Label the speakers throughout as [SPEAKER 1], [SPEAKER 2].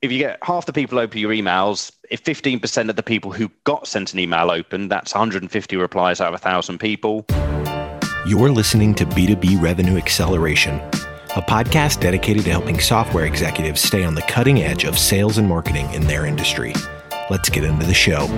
[SPEAKER 1] if you get half the people open your emails, if 15% of the people who got sent an email open, that's 150 replies out of 1,000 people.
[SPEAKER 2] You're listening to B2B Revenue Acceleration, a podcast dedicated to helping software executives stay on the cutting edge of sales and marketing in their industry. Let's get into the show.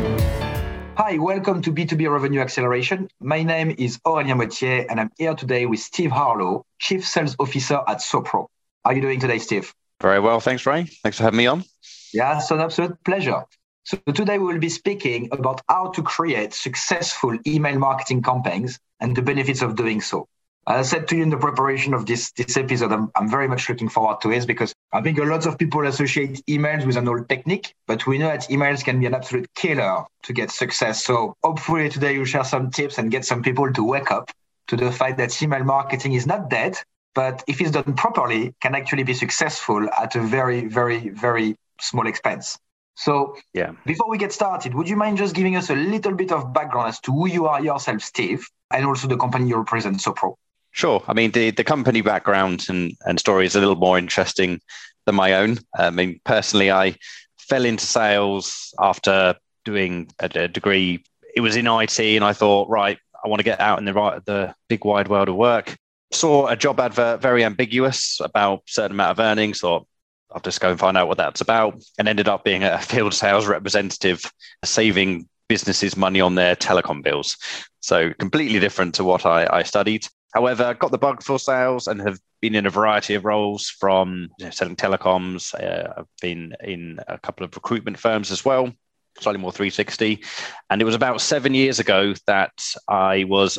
[SPEAKER 3] Hi, welcome to B2B Revenue Acceleration. My name is Aurélien Mottier, and I'm here today with Steve Harlow, Chief Sales Officer at Sopro. How are you doing today, Steve?
[SPEAKER 1] Very well. Thanks, Ray. Thanks for having me on.
[SPEAKER 3] Yeah, it's an absolute pleasure. So today we will be speaking about how to create successful email marketing campaigns and the benefits of doing so. As I said to you in the preparation of this, this episode, I'm, I'm very much looking forward to it because I think a lot of people associate emails with an old technique, but we know that emails can be an absolute killer to get success. So hopefully today you share some tips and get some people to wake up to the fact that email marketing is not dead, but if it's done properly, can actually be successful at a very, very, very small expense. So, yeah. before we get started, would you mind just giving us a little bit of background as to who you are yourself, Steve, and also the company you represent, Sopro?
[SPEAKER 1] Sure. I mean, the, the company background and, and story is a little more interesting than my own. I mean, personally, I fell into sales after doing a, a degree. It was in IT, and I thought, right, I want to get out in the right, the big wide world of work saw a job advert very ambiguous about certain amount of earnings or I'll just go and find out what that's about and ended up being a field sales representative saving businesses money on their telecom bills. So completely different to what I, I studied. However, got the bug for sales and have been in a variety of roles from you know, selling telecoms. Uh, I've been in a couple of recruitment firms as well, slightly more 360. And it was about seven years ago that I was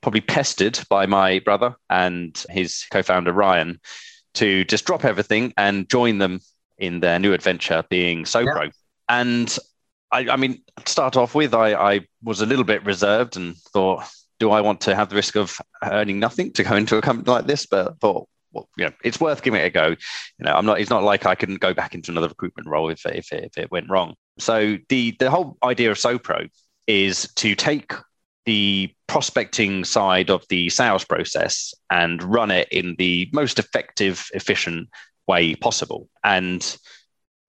[SPEAKER 1] probably pestered by my brother and his co-founder Ryan to just drop everything and join them in their new adventure, being Sopro. Yeah. And I, I, mean, to start off with, I, I was a little bit reserved and thought, do I want to have the risk of earning nothing to go into a company like this? But thought, well, you know, it's worth giving it a go. You know, I'm not. It's not like I can go back into another recruitment role if if it, if it went wrong. So the the whole idea of Sopro is to take the prospecting side of the sales process and run it in the most effective, efficient way possible. And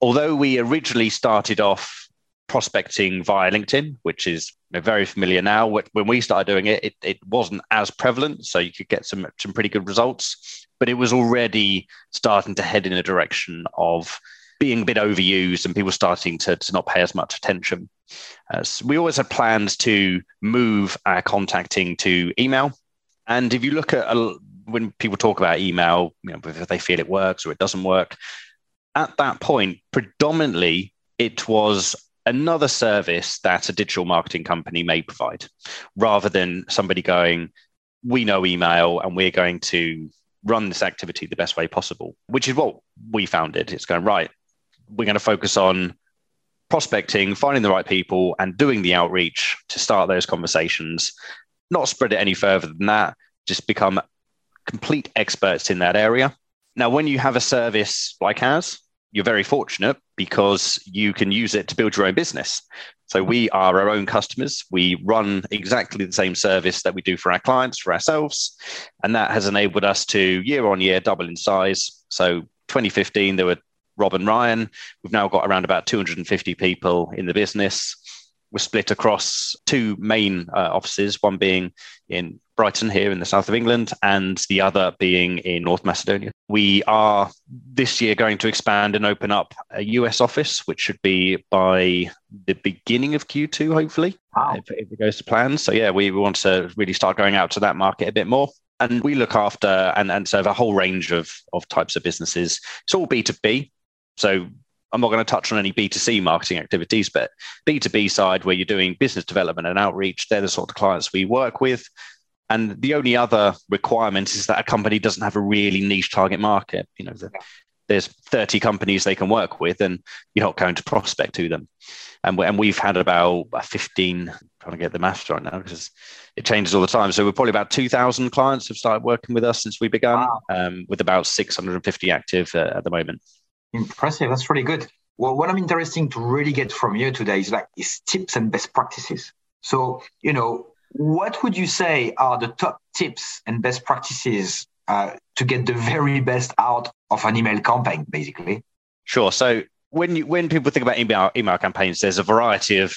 [SPEAKER 1] although we originally started off prospecting via LinkedIn, which is very familiar now, when we started doing it, it, it wasn't as prevalent. So you could get some, some pretty good results, but it was already starting to head in a direction of being a bit overused and people starting to, to not pay as much attention. Uh, so we always had plans to move our contacting to email. And if you look at uh, when people talk about email, you know, whether they feel it works or it doesn't work, at that point, predominantly it was another service that a digital marketing company may provide rather than somebody going, we know email and we're going to run this activity the best way possible, which is what we found it. It's going, right, we're going to focus on prospecting, finding the right people, and doing the outreach to start those conversations. Not spread it any further than that, just become complete experts in that area. Now, when you have a service like ours, you're very fortunate because you can use it to build your own business. So we are our own customers. We run exactly the same service that we do for our clients, for ourselves. And that has enabled us to year on year double in size. So 2015, there were Rob and Ryan. We've now got around about 250 people in the business. We're split across two main uh, offices, one being in Brighton here in the south of England, and the other being in North Macedonia. We are this year going to expand and open up a US office, which should be by the beginning of Q2, hopefully, wow. if, if, it goes to plan. So, yeah, we, we want to really start going out to that market a bit more. And we look after and, and serve a whole range of, of types of businesses. It's all B2B. So I'm not going to touch on any B2C marketing activities, but B2B side, where you're doing business development and outreach, they're the sort of clients we work with. And the only other requirement is that a company doesn't have a really niche target market. You know, the, there's 30 companies they can work with, and you're not going to prospect to them. And, we, and we've had about 15, trying to get the maths right now because it changes all the time. So we're probably about 2,000 clients have started working with us since we began, wow. um, with about 650 active uh, at the moment.
[SPEAKER 3] Impressive. That's really good. Well, what I'm interesting to really get from you today is like is tips and best practices. So, you know, what would you say are the top tips and best practices uh, to get the very best out of an email campaign, basically?
[SPEAKER 1] Sure. So when you when people think about email email campaigns, there's a variety of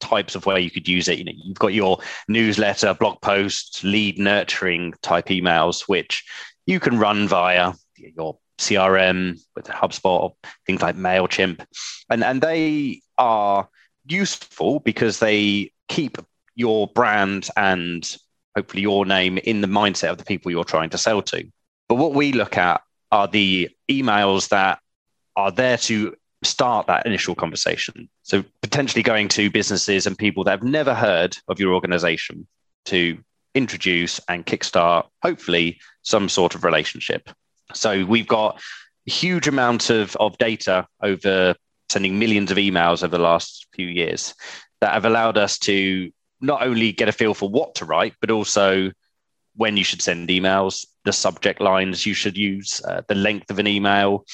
[SPEAKER 1] types of where you could use it. You know, you've got your newsletter, blog posts, lead nurturing type emails, which you can run via your CRM with HubSpot, things like MailChimp. And, and they are useful because they keep your brand and hopefully your name in the mindset of the people you're trying to sell to. But what we look at are the emails that are there to start that initial conversation. So potentially going to businesses and people that have never heard of your organization to introduce and kickstart, hopefully, some sort of relationship. So we've got a huge amount of, of data over sending millions of emails over the last few years that have allowed us to not only get a feel for what to write, but also when you should send emails, the subject lines you should use, uh, the length of an email,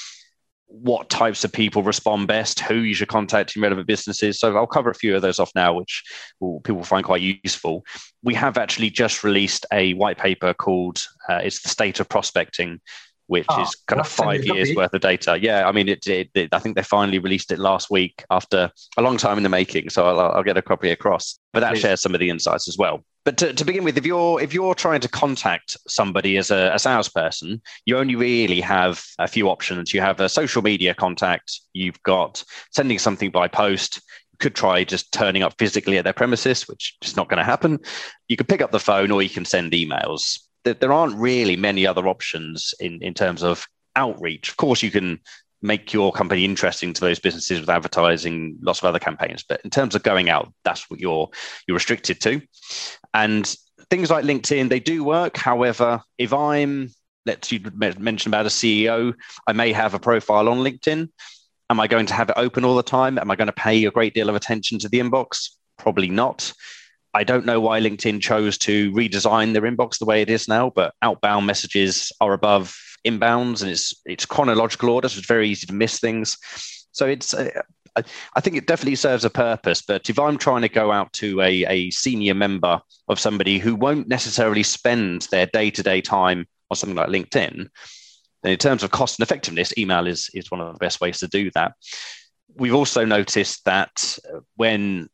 [SPEAKER 1] what types of people respond best, who you should contact in relevant businesses. So I'll cover a few of those off now, which will, people find quite useful. We have actually just released a white paper called uh, "It's the State of Prospecting," which oh, is kind of five years worth of data. Yeah, I mean, it, it, it, I think they finally released it last week after a long time in the making. So I'll, I'll get a copy across, but that Please. shares some of the insights as well. But to, to begin with, if you're if you're trying to contact somebody as a, a salesperson, you only really have a few options. You have a social media contact. You've got sending something by post You could try just turning up physically at their premises, which is not going to happen. You could pick up the phone or you can send emails there aren't really many other options in, in terms of outreach. Of course, you can make your company interesting to those businesses with advertising, lots of other campaigns. But in terms of going out, that's what you're you're restricted to. And things like LinkedIn, they do work. However, if I'm let's you mention about a CEO, I may have a profile on LinkedIn. Am I going to have it open all the time? Am I going to pay a great deal of attention to the inbox? Probably not. I don't know why LinkedIn chose to redesign their inbox the way it is now, but outbound messages are above inbounds and it's it's chronological order, so it's very easy to miss things. So it's uh, I think it definitely serves a purpose. But if I'm trying to go out to a, a senior member of somebody who won't necessarily spend their day to day time on something like LinkedIn, then in terms of cost and effectiveness, email is is one of the best ways to do that. We've also noticed that when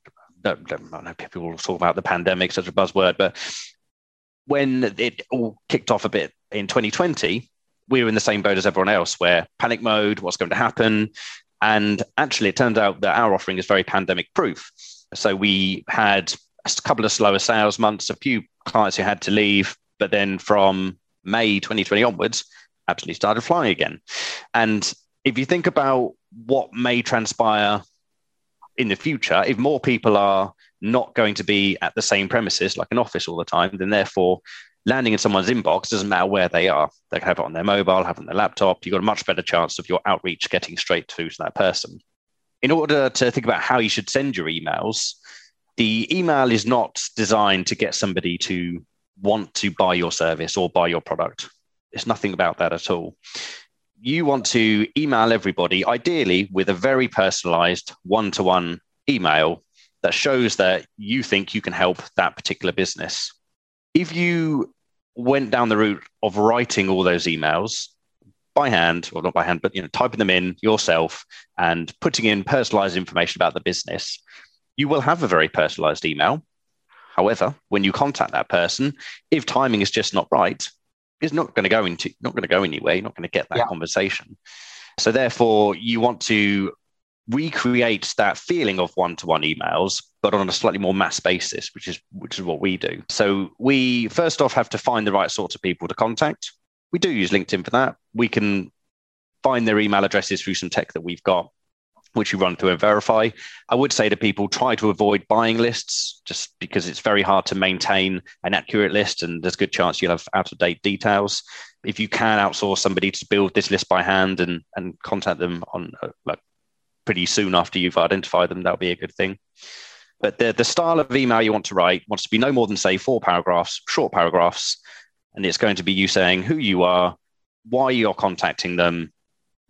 [SPEAKER 1] I know people will talk about the pandemic, such a buzzword, but when it all kicked off a bit in 2020, we were in the same boat as everyone else, where panic mode, what's going to happen? And actually, it turned out that our offering is very pandemic proof. So we had a couple of slower sales months, a few clients who had to leave, but then from May 2020 onwards, absolutely started flying again. And if you think about what may transpire in the future, if more people are not going to be at the same premises like an office all the time, then therefore landing in someone's inbox doesn't matter where they are. They can have it on their mobile, have it on their laptop. You've got a much better chance of your outreach getting straight through to that person. In order to think about how you should send your emails, the email is not designed to get somebody to want to buy your service or buy your product. It's nothing about that at all you want to email everybody, ideally with a very personalized one to one email that shows that you think you can help that particular business. If you went down the route of writing all those emails by hand, or not by hand, but you know, typing them in yourself and putting in personalized information about the business, you will have a very personalized email. However, when you contact that person, if timing is just not right, is not going to go into not going to go anywhere. You're not going to get that yeah. conversation. So therefore, you want to recreate that feeling of one-to-one emails, but on a slightly more mass basis, which is which is what we do. So we first off have to find the right sorts of people to contact. We do use LinkedIn for that. We can find their email addresses through some tech that we've got which you run through and verify. I would say to people, try to avoid buying lists just because it's very hard to maintain an accurate list and there's a good chance you'll have out of date details. If you can outsource somebody to build this list by hand and, and contact them on uh, like pretty soon after you've identified them, that'll be a good thing. But the, the style of email you want to write wants to be no more than, say, four paragraphs, short paragraphs. And it's going to be you saying who you are, why you're contacting them,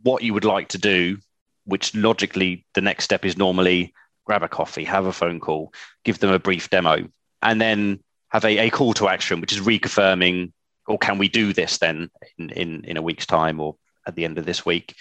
[SPEAKER 1] what you would like to do which logically the next step is normally grab a coffee, have a phone call, give them a brief demo, and then have a, a call to action, which is reconfirming, or can we do this then in, in, in a week's time or at the end of this week.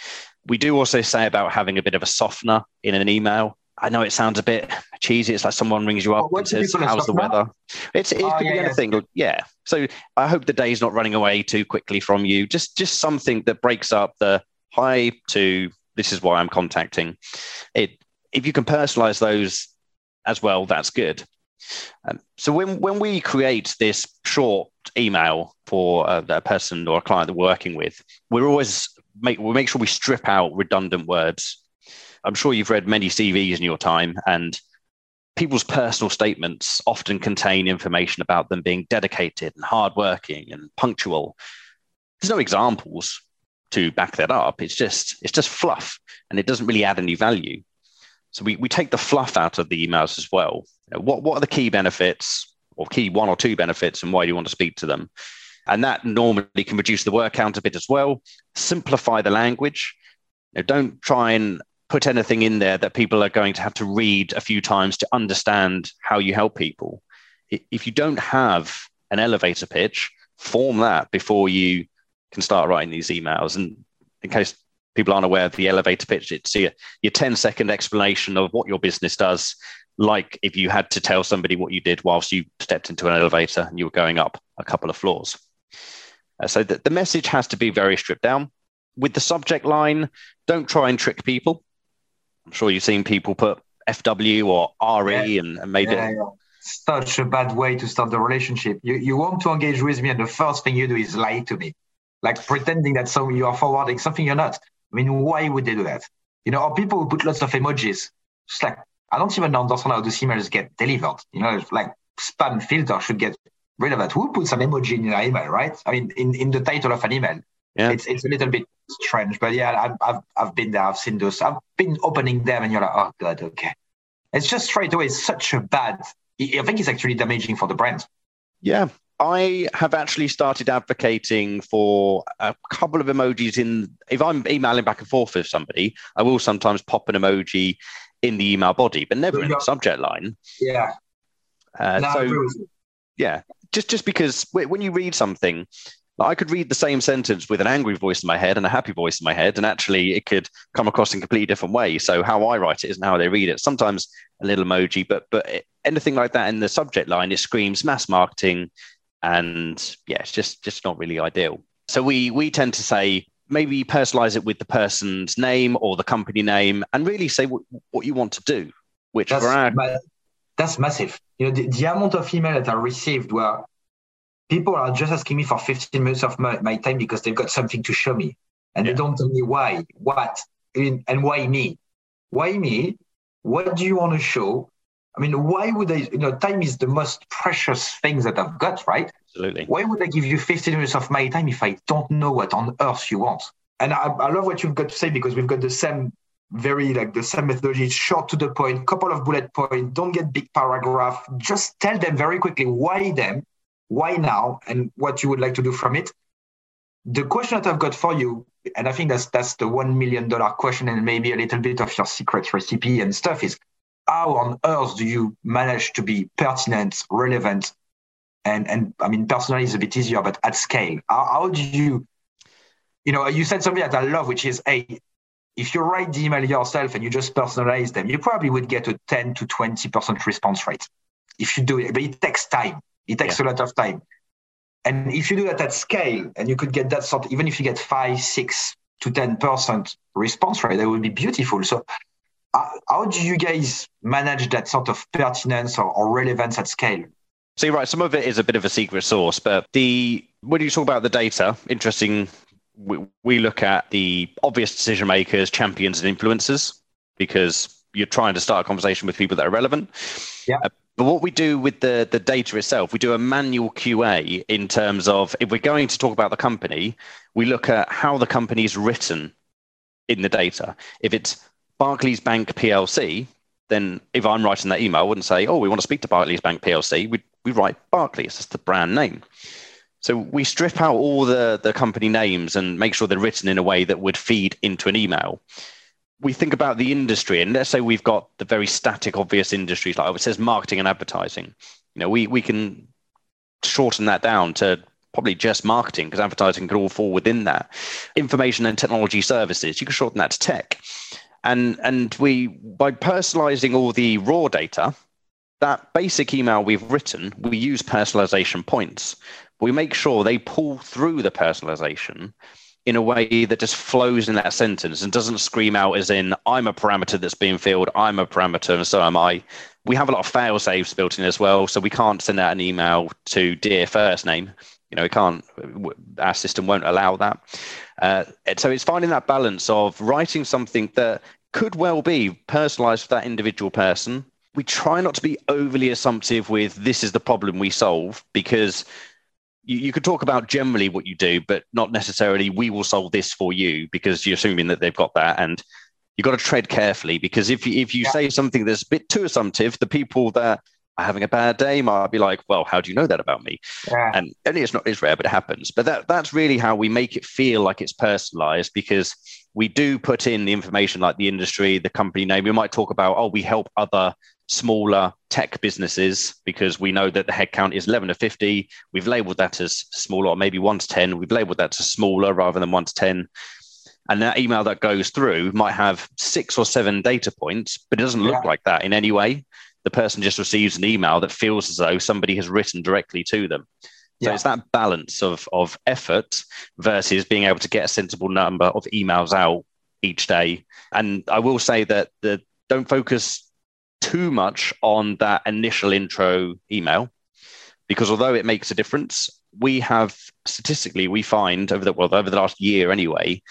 [SPEAKER 1] We do also say about having a bit of a softener in an email. I know it sounds a bit cheesy. It's like someone rings you up
[SPEAKER 3] What
[SPEAKER 1] and says, "How's the weather?" It's it
[SPEAKER 3] Oh,
[SPEAKER 1] could
[SPEAKER 3] yeah,
[SPEAKER 1] be
[SPEAKER 3] yeah.
[SPEAKER 1] anything. Yeah. So I hope the day's not running away too quickly from you. Just just something that breaks up the hi to this is why I'm contacting. It if you can personalize those as well, that's good. Um, so when when we create this short email for a, a person or a client that we're working with, we're always make we make sure we strip out redundant words. I'm sure you've read many CVs in your time, and people's personal statements often contain information about them being dedicated and hardworking and punctual. There's no examples to back that up. It's just it's just fluff, and it doesn't really add any value. So we, we take the fluff out of the emails as well. You know, what what are the key benefits or key one or two benefits, and why do you want to speak to them? And that normally can reduce the word count a bit as well. Simplify the language. You know, don't try and put anything in there that people are going to have to read a few times to understand how you help people. If you don't have an elevator pitch, form that before you can start writing these emails. And in case people aren't aware of the elevator pitch, it's your, your 10 second explanation of what your business does, like if you had to tell somebody what you did whilst you stepped into an elevator and you were going up a couple of floors. Uh, so the, the message has to be very stripped down. With the subject line, don't try and trick people. I'm sure you've seen people put FW or RE and, and made
[SPEAKER 3] Yeah,
[SPEAKER 1] it.
[SPEAKER 3] yeah. Such a bad way to start the relationship. You you want to engage with me, and the first thing you do is lie to me, like pretending that some you are forwarding something you're not. I mean, why would they do that? You know, or people who put lots of emojis. Just like I don't even understand how those emails get delivered. You know, like spam filter should get rid of that. Who puts an emoji in an email, right? I mean, in, in the title of an email.
[SPEAKER 1] Yeah.
[SPEAKER 3] It's it's a little bit strange, but yeah, I've, I've I've been there. I've seen those. I've been opening them, and you're like, oh god, okay. It's just straight away such a bad. I think it's actually damaging for the brand.
[SPEAKER 1] Yeah. I have actually started advocating for a couple of emojis in. If I'm emailing back and forth with somebody, I will sometimes pop an emoji in the email body, but never in the subject line.
[SPEAKER 3] Yeah.
[SPEAKER 1] Uh,
[SPEAKER 3] No,
[SPEAKER 1] so
[SPEAKER 3] agree with you.
[SPEAKER 1] yeah, just just because wh- when you read something, I could read the same sentence with an angry voice in my head and a happy voice in my head, and actually it could come across in a completely different way. So how I write it isn't how they read it. Sometimes a little emoji, but but it- anything like that in the subject line, it screams mass marketing, and yeah, it's just just not really ideal. So we we tend to say maybe personalize it with the person's name or the company name, and really say what, what you want to do. Which
[SPEAKER 3] That's,
[SPEAKER 1] for our
[SPEAKER 3] ma- that's massive. You know, the, the amount of email that I received where people are just asking me for 15 minutes of my, my time because they've got something to show me. And
[SPEAKER 1] Yeah.
[SPEAKER 3] they don't tell me why, what, and why me? Why me? What do you want to show? I mean, why would I, you know, time is the most precious thing that I've got, right?
[SPEAKER 1] absolutely.
[SPEAKER 3] Why would I give you 15 minutes of my time if I don't know what on earth you want? And I, I love what you've got to say because we've got the same, very like the same methodology. Short to the point, couple of bullet points. Don't get big paragraph. Just tell them very quickly why them, why now, and what you would like to do from it. The question that I've got for you, and I think that's that's the one million dollar question, and maybe a little bit of your secret recipe and stuff is how on earth do you manage to be pertinent, relevant, and and I mean personally is a bit easier, but at scale, how, how do you, you know, you said something that I love, which is a if you write the email yourself and you just personalize them, you probably would get a 10 to 20% response rate if you do it, but it takes time. It takes a lot of time. And if you do that at scale and you could get that sort, even if you get five, six to 10% response rate, that would be beautiful. So how, how do you guys manage that sort of pertinence or, or relevance at scale?
[SPEAKER 1] So you're right. Some of it is a bit of a secret sauce, but the when you talk about the data, interesting. We, we look at the obvious decision makers, champions, and influencers because you're trying to start a conversation with people that are relevant.
[SPEAKER 3] Yeah.
[SPEAKER 1] Uh, but what we do with the the data itself, we do a manual QA in terms of if we're going to talk about the company, we look at how the company is written in the data. If it's Barclays Bank PLC, then if I'm writing that email, I wouldn't say, "Oh, we want to speak to Barclays Bank PLC." We we write Barclays. That's the brand name. So we strip out all the the company names and make sure they're written in a way that would feed into an email. We think about the industry, and let's say we've got the very static, obvious industries like oh, it says marketing and advertising. You know, we we can shorten that down to probably just marketing because advertising could all fall within that. Information and technology services, you can shorten that to tech. And and we by personalizing all the raw data, that basic email we've written, we use personalization points. We make sure they pull through the personalization in a way that just flows in that sentence and doesn't scream out as in I'm a parameter that's being filled, I'm a parameter, and so am I. We have a lot of fail safes built in as well, so we can't send out an email to dear first name. You know, we can't. Our system won't allow that. Uh, so it's finding that balance of writing something that could well be personalized for that individual person. We try not to be overly assumptive with this is the problem we solve because you, you could talk about generally what you do, but not necessarily we will solve this for you because you're assuming that they've got that. And you've got to tread carefully because if you, if you yeah. say something that's a bit too assumptive, the people that having a bad day might be like, well, how do you know that about me? Yeah. And, and it's not it's rare, but it happens. But that that's really how we make it feel like it's personalized because we do put in the information like the industry, the company name. We might talk about, oh, we help other smaller tech businesses because we know that the headcount is 11 to 50. We've labeled that as small or maybe 1 to 10. We've labeled that as smaller rather than 1 to 10. And that email that goes through might have six or seven data points, but it doesn't look yeah. like that in any way. The person just receives an email that feels as though somebody has written directly to them. So yeah. it's that balance of, of effort versus being able to get a sensible number of emails out each day. And I will say that the don't focus too much on that initial intro email because although it makes a difference, we have statistically we find over the well over the last year anyway,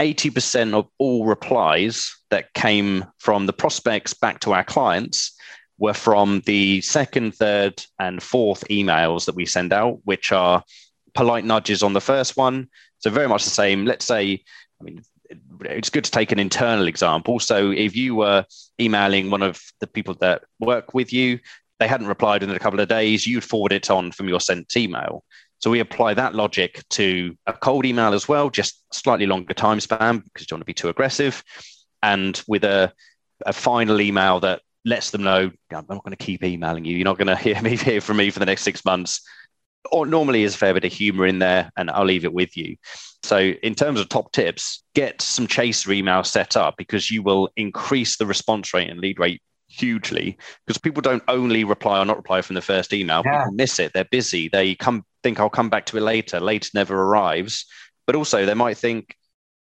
[SPEAKER 1] 80% of all replies that came from the prospects back to our clients were from the second, third, and fourth emails that we send out, which are polite nudges on the first one. So very much the same. Let's say, I mean, it's good to take an internal example. So if you were emailing one of the people that work with you, they hadn't replied in a couple of days, you'd forward it on from your sent email. So we apply that logic to a cold email as well, just slightly longer time span because you don't want to be too aggressive. And with a, a final email that lets them know, I'm not going to keep emailing you. You're not going to hear me hear from me for the next six months. Or normally is a fair bit of humor in there, and I'll leave it with you. So, in terms of top tips, get some chaser email set up because you will increase the response rate and lead rate hugely because people don't only reply or not reply from the first email. Yeah. People miss it. They're busy. They come think I'll come back to it later. Later never arrives. But also they might think,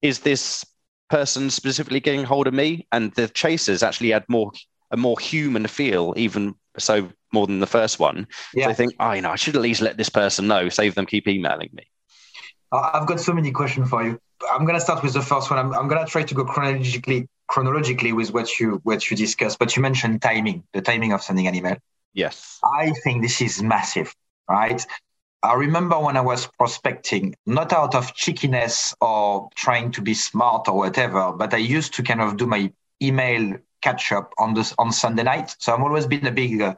[SPEAKER 1] is this person specifically getting hold of me? And the chasers actually add more a more human feel, even so more than the first one. Yeah. So they think, oh, you know, I should at least let this person know, save them keep emailing me.
[SPEAKER 3] Uh, I've got so many questions for you. I'm gonna start with the first one. I'm, I'm gonna try to go chronologically chronologically with what you what you discussed. But you mentioned timing, the timing of sending an email.
[SPEAKER 1] Yes.
[SPEAKER 3] I think this is massive, right? I remember when I was prospecting, not out of cheekiness or trying to be smart or whatever, but I used to kind of do my email catch up on this on Sunday night. So I've always been a big uh,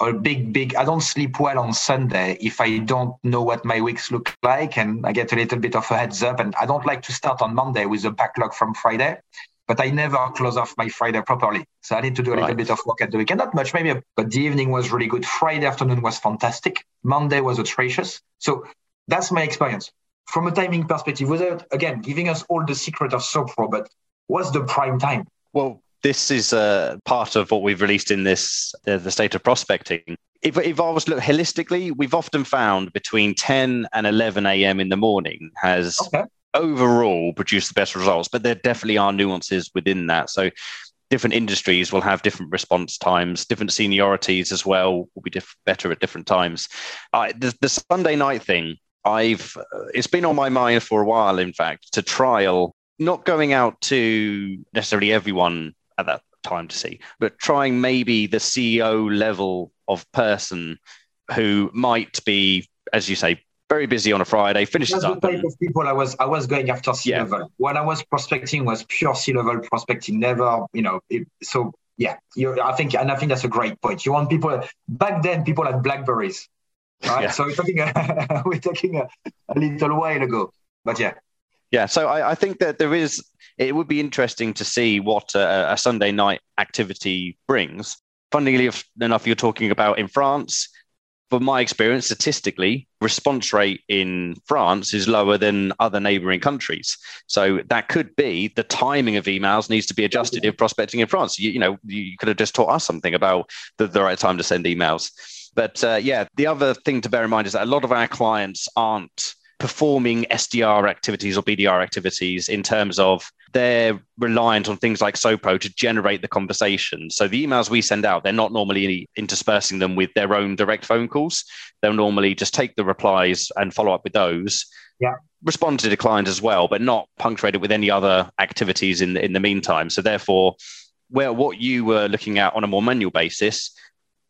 [SPEAKER 3] a big, big. I don't sleep well on Sunday if I don't know what my weeks look like, and I get a little bit of a heads up. And I don't like to start on Monday with a backlog from Friday, but I never close off my Friday properly. So I need to do a right. little bit of work at the weekend. Not much, maybe, but the evening was really good. Friday afternoon was fantastic. Monday was atrocious. So that's my experience from a timing perspective. Without again giving us all the secret of Sopro, but what's the prime time?
[SPEAKER 1] Well, this is uh, part of what we've released in this uh, the state of prospecting. If, if I was look holistically, we've often found between 10 and 11 a.m. in the morning has okay. overall produced the best results, but there definitely are nuances within that. So different industries will have different response times, different seniorities as well will be diff- better at different times. Uh, the, the Sunday night thing, I've uh, it's been on my mind for a while, in fact, to trial not going out to necessarily everyone at that time to see, but trying maybe the CEO level of person who might be, as you say, very busy on a Friday, finishes
[SPEAKER 3] That's up. the type of people I was I was going after C level. Yeah. When I was prospecting was pure C level prospecting, never, you know, it, so yeah, you, I think, and I think that's a great point. You want people back then, people had Blackberries, right? Yeah. So we're talking, a, we're talking a, a, little while ago, but yeah.
[SPEAKER 1] Yeah, so I, I think that there is it would be interesting to see what a, a Sunday night activity brings. Funnily enough, you're talking about in France, from my experience, statistically, response rate in France is lower than other neighboring countries. So that could be the timing of emails needs to be adjusted if prospecting in France. You, you know, you could have just taught us something about the, the right time to send emails. But uh, yeah, the other thing to bear in mind is that a lot of our clients aren't performing SDR activities or BDR activities in terms of they're reliant on things like Sopro to generate the conversation. So the emails we send out, they're not normally interspersing them with their own direct phone calls. They'll normally just take the replies and follow up with those.
[SPEAKER 3] Yeah.
[SPEAKER 1] Respond to declines as well, but not punctuated with any other activities in in the meantime. So therefore, where what you were looking at on a more manual basis,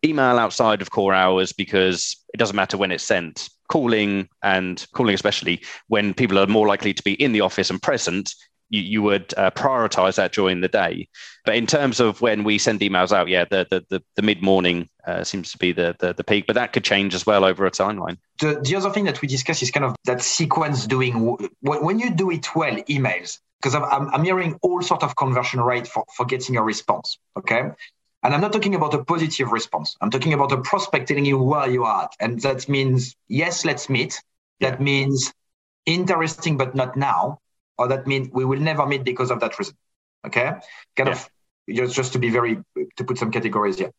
[SPEAKER 1] email outside of core hours because it doesn't matter when it's sent calling and calling especially when people are more likely to be in the office and present you, you would uh, prioritize that during the day. But in terms of when we send emails out yeah the the, the, the mid-morning uh, seems to be the, the, the peak but that could change as well over a timeline.
[SPEAKER 3] The, the other thing that we discuss is kind of that sequence doing when you do it well emails because I'm, I'm hearing all sort of conversion rate for, for getting a response okay and I'm not talking about a positive response. I'm talking about a prospect telling you where you are at. And that means, yes, let's meet. That yeah. means interesting, but not now. Or that means we will never meet because of that reason. Okay. Kind yeah. of just, just to be very, to put some categories here.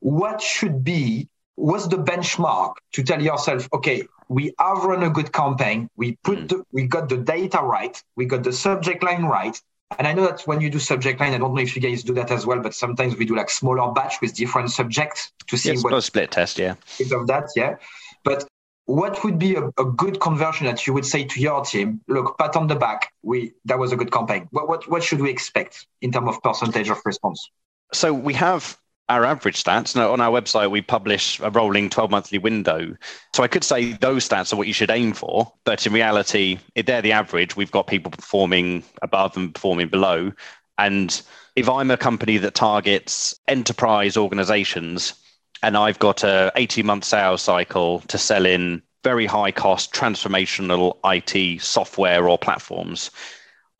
[SPEAKER 3] What should be, what's the benchmark to tell yourself, okay, we have run a good campaign. We put, mm. the, we got the data right. We got the subject line right. And I know that when you do subject line, I don't know if you guys do that as well, but sometimes we do like smaller batch with different subjects to see
[SPEAKER 1] yes, what split test, yeah.
[SPEAKER 3] Of that, yeah. But what would be a, a, good conversion that you would say to your team? Look, pat on the back. We that was a good campaign. What what what should we expect in terms of percentage of response?
[SPEAKER 1] So we have our average stats. Now, on our website, we publish a rolling 12 monthly window. So I could say those stats are what you should aim for. But in reality, if they're the average, we've got people performing above and performing below. And if I'm a company that targets enterprise organizations and I've got a 18 month sales cycle to sell in very high cost transformational IT software or platforms,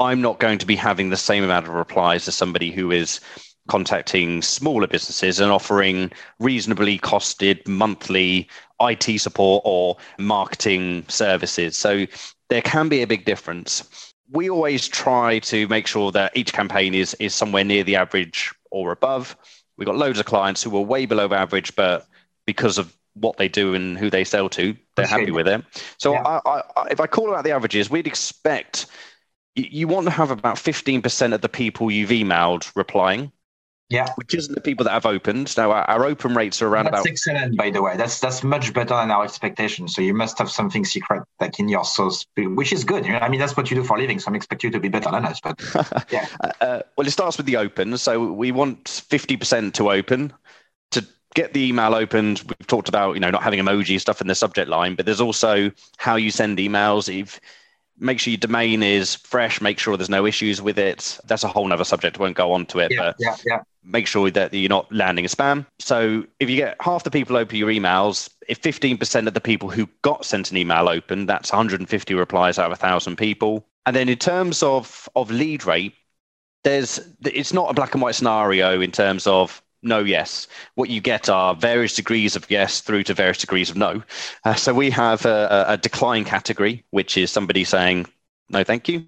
[SPEAKER 1] I'm not going to be having the same amount of replies as somebody who is contacting smaller businesses and offering reasonably costed monthly IT support or marketing services. So there can be a big difference. We always try to make sure that each campaign is is somewhere near the average or above. We've got loads of clients who are way below average, but because of what they do and who they sell to, they're happy with it. So yeah. I, I, if I call out the averages, we'd expect you want to have about 15% of the people you've emailed replying
[SPEAKER 3] yeah,
[SPEAKER 1] which isn't the people that have opened. Now our, our open rates are around
[SPEAKER 3] that's
[SPEAKER 1] about
[SPEAKER 3] excellent, by the way. That's that's much better than our expectations. So you must have something secret like in your sauce, which is good. I mean, that's what you do for a living. So I expect you to be better than us. But yeah.
[SPEAKER 1] uh, well, it starts with the open. So we want fifty percent to open to get the email opened. We've talked about you know not having emoji stuff in the subject line, but there's also how you send emails. If make sure your domain is fresh make sure there's no issues with it that's a whole nother subject I won't go on to it
[SPEAKER 3] yeah,
[SPEAKER 1] but
[SPEAKER 3] yeah, yeah
[SPEAKER 1] make sure that you're not landing a spam. So if you get half the people open your emails, if 15% of the people who got sent an email open, that's 150 replies out of 1,000 people. And then in terms of, of lead rate, there's it's not a black and white scenario in terms of no yes what you get are various degrees of yes through to various degrees of no uh, so we have a, a decline category which is somebody saying no thank you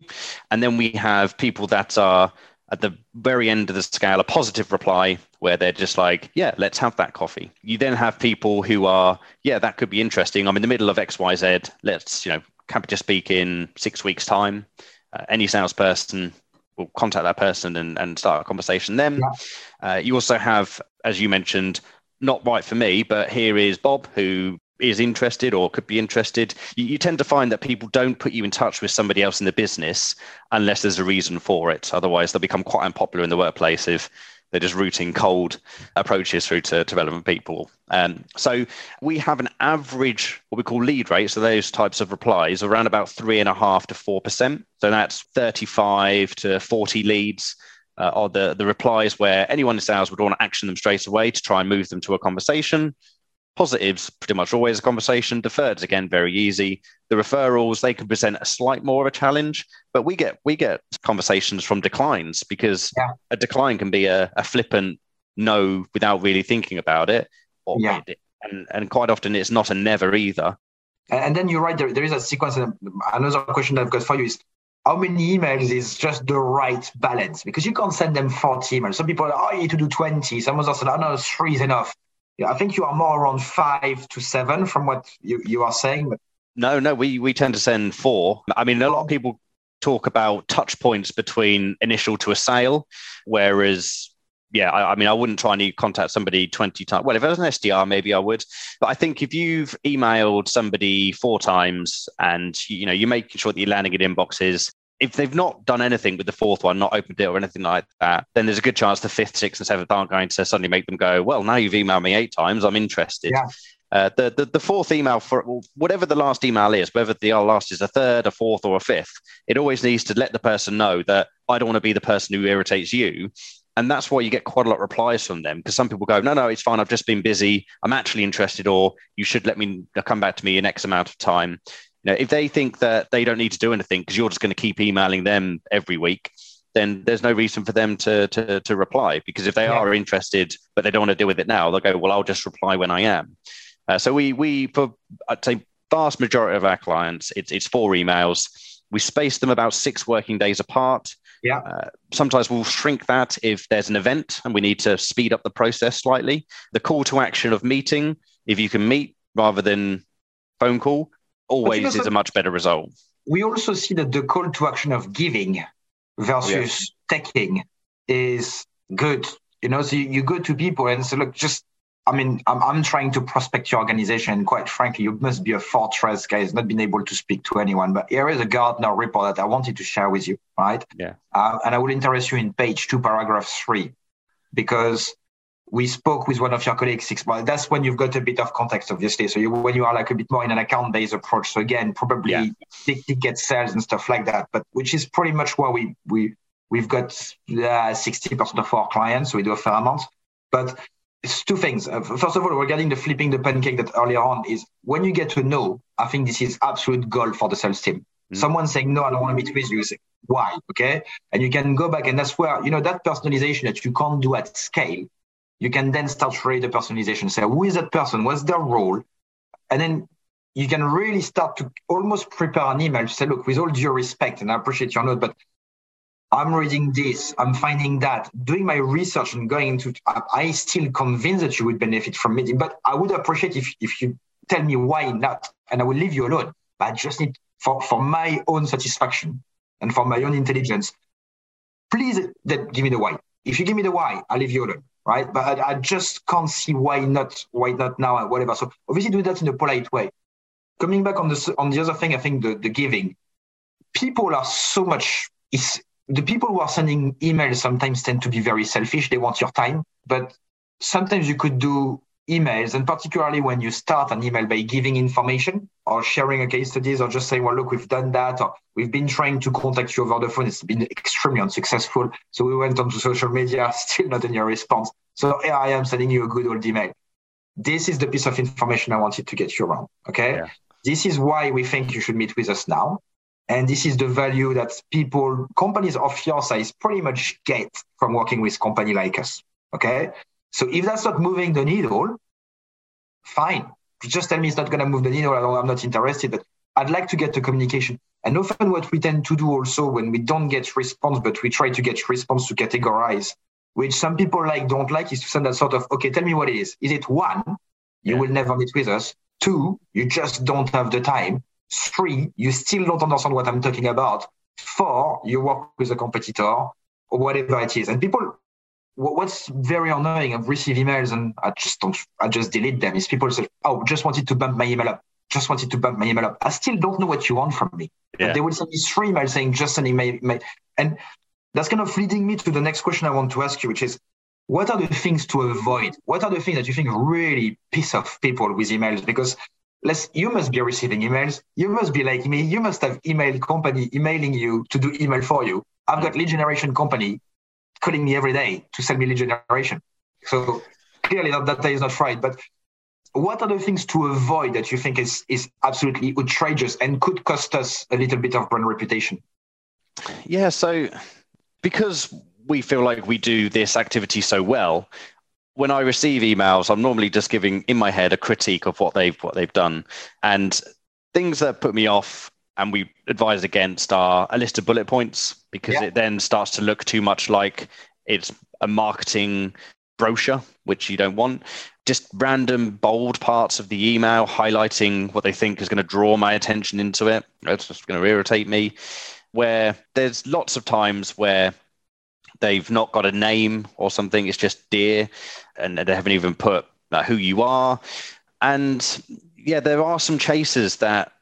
[SPEAKER 1] and then we have people that are at the very end of the scale a positive reply where they're just like, yeah, let's have that coffee. You then have people who are, yeah, that could be interesting. I'm in the middle of XYZ. Let's, you know, happy to speak in six weeks' time. Uh, any salesperson will contact that person and, and start a conversation then. Yeah. Uh, you also have, as you mentioned, not right for me, but here is Bob, who is interested or could be interested, you, you, tend to find that people don't put you in touch with somebody else in the business unless there's a reason for it. Otherwise, they'll become quite unpopular in the workplace if they're just routing cold approaches through to, to relevant people. Um, so we have an average, what we call lead rate, so those types of replies, around about three and a half to four percent. So that's 35 to 40 leads. Uh, are the, the replies where anyone in sales would want to action them straight away to try and move them to a conversation. Positives, pretty much always a conversation. Deferreds, again, very easy. The referrals, they can present a slight more of a challenge, but we get we get conversations from declines because yeah. a decline can be a, a flippant no without really thinking about it, or
[SPEAKER 3] yeah.
[SPEAKER 1] it, And, and quite often it's not a never either.
[SPEAKER 3] And then you're right, there, there is a sequence. And another question that I've got for you is how many emails is just the right balance? Because you can't send them 40 emails. Some people are, oh, you need to do 20. Some others said, oh, no, three is enough. Yeah, I think you are more around five to seven from what you, you are saying.
[SPEAKER 1] No, no, we, we tend to send four. I mean, a lot of people talk about touch points between initial to a sale, whereas yeah, I, I, mean, I wouldn't try and contact somebody 20 times. Well, if it was an SDR, maybe I would. But I think if you've emailed somebody four times and, you know, you're making sure that you're landing in inboxes, if they've not done anything with the fourth one, not opened it or anything like that, then there's a good chance the fifth, sixth, and seventh aren't going to suddenly make them go, well, now you've emailed me eight times, I'm interested. Yeah. Uh, the, the, the fourth email for whatever the last email is, whether the last is a third, a fourth, or a fifth, it always needs to let the person know that I don't want to be the person who irritates you. And that's why you get quite a lot of replies from them because some people go, no, no, it's fine. I've just been busy. I'm actually interested, or you should let me come back to me in X amount of time. You know, if they think that they don't need to do anything because you're just going to keep emailing them every week, then there's no reason for them to to, to reply because if they yeah. are interested but they don't want to deal with it now, they'll go, well, I'll just reply when I am. Uh, so we we for I'd say vast majority of our clients, it's it's four emails. We space them about six working days apart.
[SPEAKER 3] Yeah. Uh,
[SPEAKER 1] sometimes we'll shrink that if there's an event and we need to speed up the process slightly. The call to action of meeting, if you can meet rather than phone call, always also, is a much better result.
[SPEAKER 3] We also see that the call to action of giving versus taking is good. You know, so you, you go to people and say, look, just I mean, I'm, I'm trying to prospect your organization. Quite frankly, you must be a fortress, guys, not being able to speak to anyone. But here is a Gartner report that I wanted to share with you, right?
[SPEAKER 1] Yeah.
[SPEAKER 3] Uh, and I will interest you in page two, paragraph three, because we spoke with one of your colleagues six months. That's when you've got a bit of context, obviously. So you, when you are like a bit more in an account-based approach. So again, probably yeah. big ticket sales and stuff like that. But which is pretty much where we we we've got uh, 60% of our clients. So we do a fair amount. But it's two things. Uh, first of all, regarding the flipping the pancake that earlier on is when you get to know, I think this is absolute goal for the sales team. Mm. Someone saying, no, I don't want to meet with you. Say, Why? Okay. And you can go back and that's where, you know, that personalization that you can't do at scale, you can then start to create the personalization. Say, who is that person? What's their role? And then you can really start to almost prepare an email say, look, with all due respect, and I appreciate your note, but I'm reading this, I'm finding that, doing my research and going into, I still convinced that you would benefit from meeting, but I would appreciate if, if you tell me why not, and I will leave you alone. But I just need, for, for my own satisfaction and for my own intelligence, please give me the why. If you give me the why, I'll leave you alone, right? But I, I just can't see why not, why not now whatever. So obviously do that in a polite way. Coming back on the, on the other thing, I think the, the giving, people are so much, it's, the people who are sending emails sometimes tend to be very selfish. They want your time, but sometimes you could do emails, and particularly when you start an email by giving information or sharing a case studies or just saying, well, look, we've done that, or we've been trying to contact you over the phone. It's been extremely unsuccessful. So we went onto social media, still not any response. So here I am sending you a good old email. This is the piece of information I wanted to get you around. Okay. Yeah. This is why we think you should meet with us now. And this is the value that people, companies of your size pretty much get from working with company like us. Okay. So if that's not moving the needle, fine. Just tell me it's not going to move the needle. I am not interested, but I'd like to get the communication. And often what we tend to do also when we don't get response, but we try to get response to categorize, which some people like don't like is to send that sort of, okay, tell me what it is. Is it one, you yeah. will never meet with us? Two, you just don't have the time. Three, you still don't understand what I'm talking about. Four, you work with a competitor or whatever it is. And people, what's very annoying, I've received emails and I just don't, I just delete them. Is people say, oh, just wanted to bump my email up. Just wanted to bump my email up. I still don't know what you want from me. Yeah. They will send me three emails saying just my, my, and that's kind of leading me to the next question I want to ask you, which is, what are the things to avoid? What are the things that you think really piss off people with emails? Because let's you must be receiving emails you must be like me you must have email company emailing you to do email for you i've got lead generation company calling me every day to sell me lead generation. So clearly that data is not right but what are the things to avoid that you think is is absolutely outrageous and could cost us a little bit of brand reputation?
[SPEAKER 1] Yeah so because we feel like we do this activity so well when I receive emails, I'm normally just giving in my head a critique of what they've what they've done, and things that put me off and we advise against are a list of bullet points because yeah. it then starts to look too much like it's a marketing brochure, which you don't want. Just random bold parts of the email highlighting what they think is going to draw my attention into it. It's just going to irritate me. Where there's lots of times where they've not got a name or something, it's just dear, and they haven't even put uh, who you are. And yeah, there are some chasers that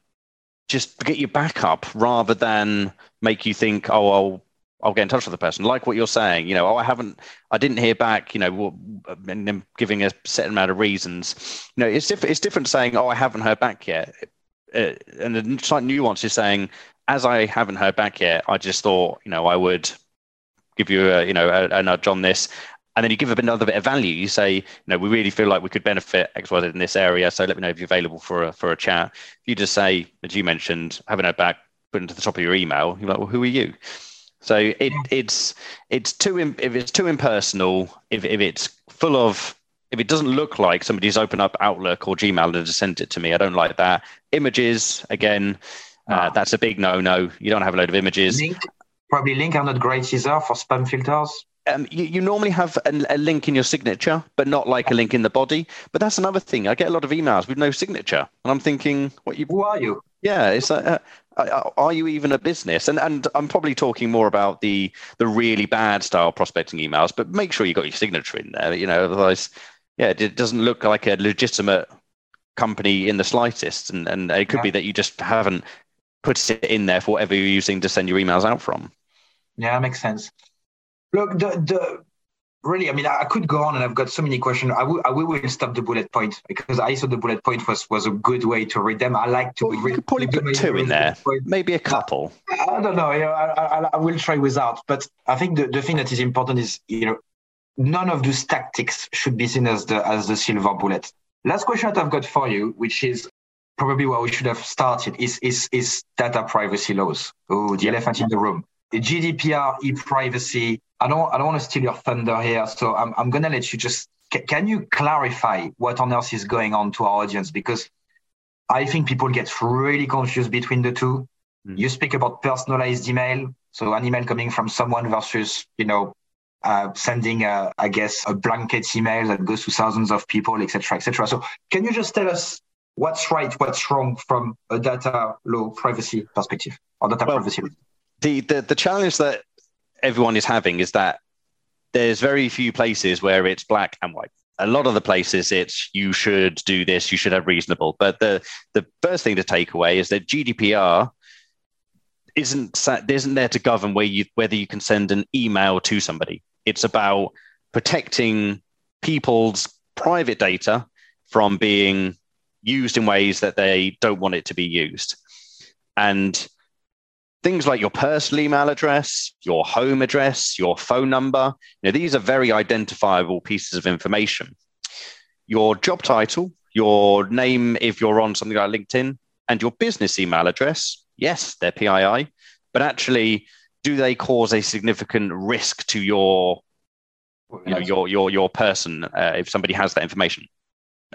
[SPEAKER 1] just get you back up rather than make you think, oh, I'll I'll get in touch with the person. Like what you're saying, you know, oh, I haven't, I didn't hear back, you know, and them giving a certain amount of reasons. You know, it's different. It's different saying, oh, I haven't heard back yet, uh, and the slight nuance is saying, as I haven't heard back yet, I just thought, you know, I would give you a, you know, a, a nudge on this, and then you give a bit, another bit of value. You say, you know, we really feel like we could benefit X, Y, Z in this area. So let me know if you're available for a, for a chat. If you just say, as you mentioned, having it back, put into the top of your email, you're like, well, who are you? So it, it's it's too if it's too impersonal, if, if it's full of if it doesn't look like somebody's opened up Outlook or Gmail and just sent it to me, I don't like that. Images again, uh, that's a big no-no. You don't have a load of images.
[SPEAKER 3] Link, probably link are not great either for spam filters
[SPEAKER 1] um, you, you, normally have a, a, link in your signature, but not like a link in the body. But that's another thing. I get a lot of emails with no signature, and I'm thinking, what you?
[SPEAKER 3] Who are you?
[SPEAKER 1] Yeah, it's like, uh, are you even a business? And and I'm probably talking more about the the really bad style prospecting emails. But make sure you got your signature in there. You know, otherwise, yeah, it doesn't look like a legitimate company in the slightest. And and it could yeah. be that you just haven't put it in there for whatever you're using to send your emails out from.
[SPEAKER 3] Yeah, makes sense. Look, the, the really, I mean, I could go on, and I've got so many questions. I will, I will stop the bullet point because I thought the bullet point was was a good way to read them. I like to.
[SPEAKER 1] Well, read, could probably put two in there, maybe a couple.
[SPEAKER 3] I don't know. You know, I, I, I, will try without, but I think the, the thing that is important is you know, none of those tactics should be seen as the as the silver bullet. Last question that I've got for you, which is probably where we should have started, is is is data privacy laws. Oh, the elephant in the room. GDPR, e-privacy. I don't, I don't want to steal your thunder here, so I'm, I'm going to let you just. Can you clarify what on earth is going on to our audience? Because I think people get really confused between the two. Mm. You speak about personalized email, so an email coming from someone versus, you know, uh, sending, a, I guess, a blanket email that goes to thousands of people, etc., etc. So, can you just tell us what's right, what's wrong from a data law privacy perspective or data well, privacy?
[SPEAKER 1] The, the the challenge that everyone is having is that there's very few places where it's black and white. A lot of the places it's you should do this, you should have reasonable. But the the first thing to take away is that GDPR isn't isn't there to govern where you whether you can send an email to somebody. It's about protecting people's private data from being used in ways that they don't want it to be used. And things like your personal email address, your home address, your phone number. You know, these are very identifiable pieces of information. Your job title, your name if you're on something like LinkedIn, and your business email address. Yes, they're PII, but actually, do they cause a significant risk to your, you know, your your your person uh, if somebody has that information?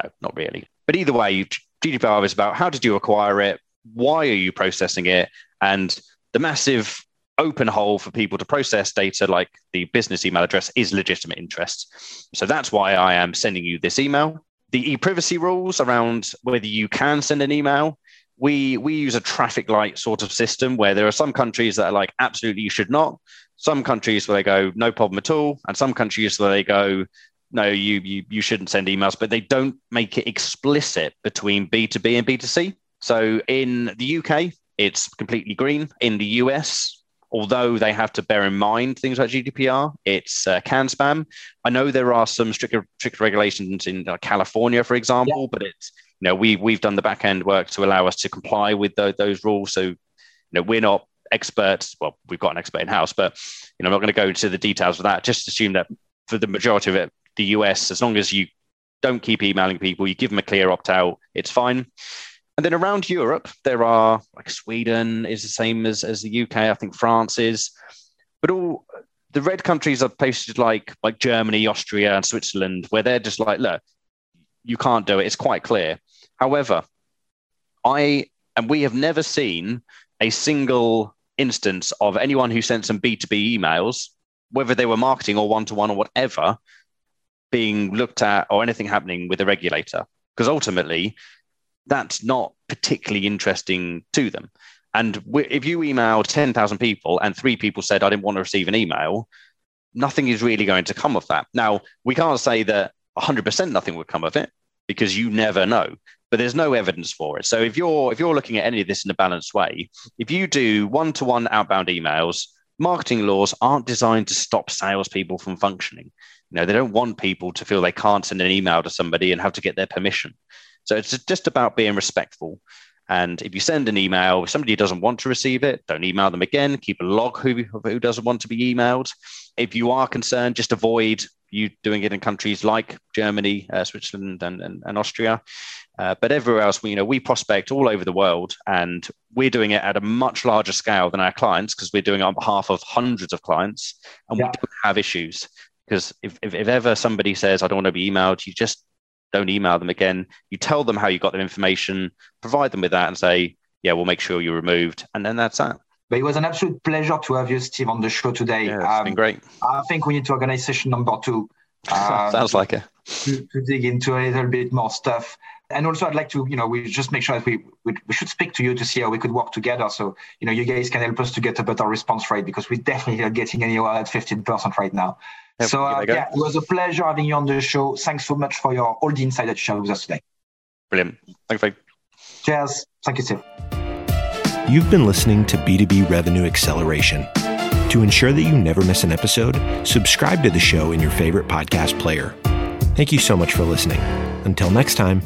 [SPEAKER 1] No, not really. But either way, GDPR is about how did you acquire it, why are you processing it, and the massive open hole for people to process data like the business email address is legitimate interest. So that's why I am sending you this email. The e-privacy rules around whether you can send an email, we we use a traffic light sort of system where there are some countries that are like absolutely you should not, some countries where they go no problem at all, and some countries where they go no you you you shouldn't send emails, but they don't make it explicit between B2B and B2C. So in the UK, it's completely green. In the US, although they have to bear in mind things like GDPR, it's uh, CAN-SPAM. I know there are some stricter, stricter regulations in uh, California, for example, yeah. but it's you know we we've done the back end work to allow us to comply with the, those rules. So you know we're not experts. Well, we've got an expert in house, but you know I'm not going to go into the details of that. Just assume that for the majority of it, the US, as long as you don't keep emailing people, you give them a clear opt out, it's fine. And then around Europe, there are like Sweden is the same as, as the UK. I think France is, but all The red countries are places like like Germany, Austria, and Switzerland, where they're just like, look, you can't do it. It's quite clear. However, I and we have never seen a single instance of anyone who sent some B2B emails, whether they were marketing or one to one or whatever, being looked at or anything happening with the regulator. Because ultimately, that's not particularly interesting to them. And if you email 10,000 people and three people said, I didn't want to receive an email, nothing is really going to come of that. Now, we can't say that 100% nothing would come of it because you never know but there's no evidence for it so if you're if you're looking at any of this in a balanced way if you do one-to-one outbound emails marketing laws aren't designed to stop salespeople from functioning you know they don't want people to feel they can't send an email to somebody and have to get their permission so it's just about being respectful and if you send an email, if somebody doesn't want to receive it, don't email them again. Keep a log who, who doesn't want to be emailed. If you are concerned, just avoid you doing it in countries like Germany, uh, Switzerland, and, and, and Austria. Uh, but everywhere else, we, you know, we prospect all over the world, and we're doing it at a much larger scale than our clients because we're doing it on behalf of hundreds of clients, and yeah. we don't have issues. Because if, if, if ever somebody says, "I don't want to be emailed," you just don't email them again. You tell them how you got their information, provide them with that, and say, "Yeah, we'll make sure you're removed," and then that's that.
[SPEAKER 3] But it was an absolute pleasure to have you, Steve, on the show today.
[SPEAKER 1] Yeah, it's um, been great.
[SPEAKER 3] I think we need to organize session number two.
[SPEAKER 1] Uh, Sounds like it.
[SPEAKER 3] To, to, dig into a little bit more stuff. And also, I'd like to, you know, we just make sure that we, we, we should speak to you to see how we could work together. So, you know, you guys can help us to get a better response rate because we definitely are getting anywhere at 15% right now so uh, yeah, it was a pleasure having you on the show. Thanks so much for your all the insight that you shared with us today.
[SPEAKER 1] Brilliant. Thanks, Faye.
[SPEAKER 3] Cheers. Thank you, Steve.
[SPEAKER 2] You've been listening to B2B Revenue Acceleration. To ensure that you never miss an episode, subscribe to the show in your favorite podcast player. Thank you so much for listening. Until next time.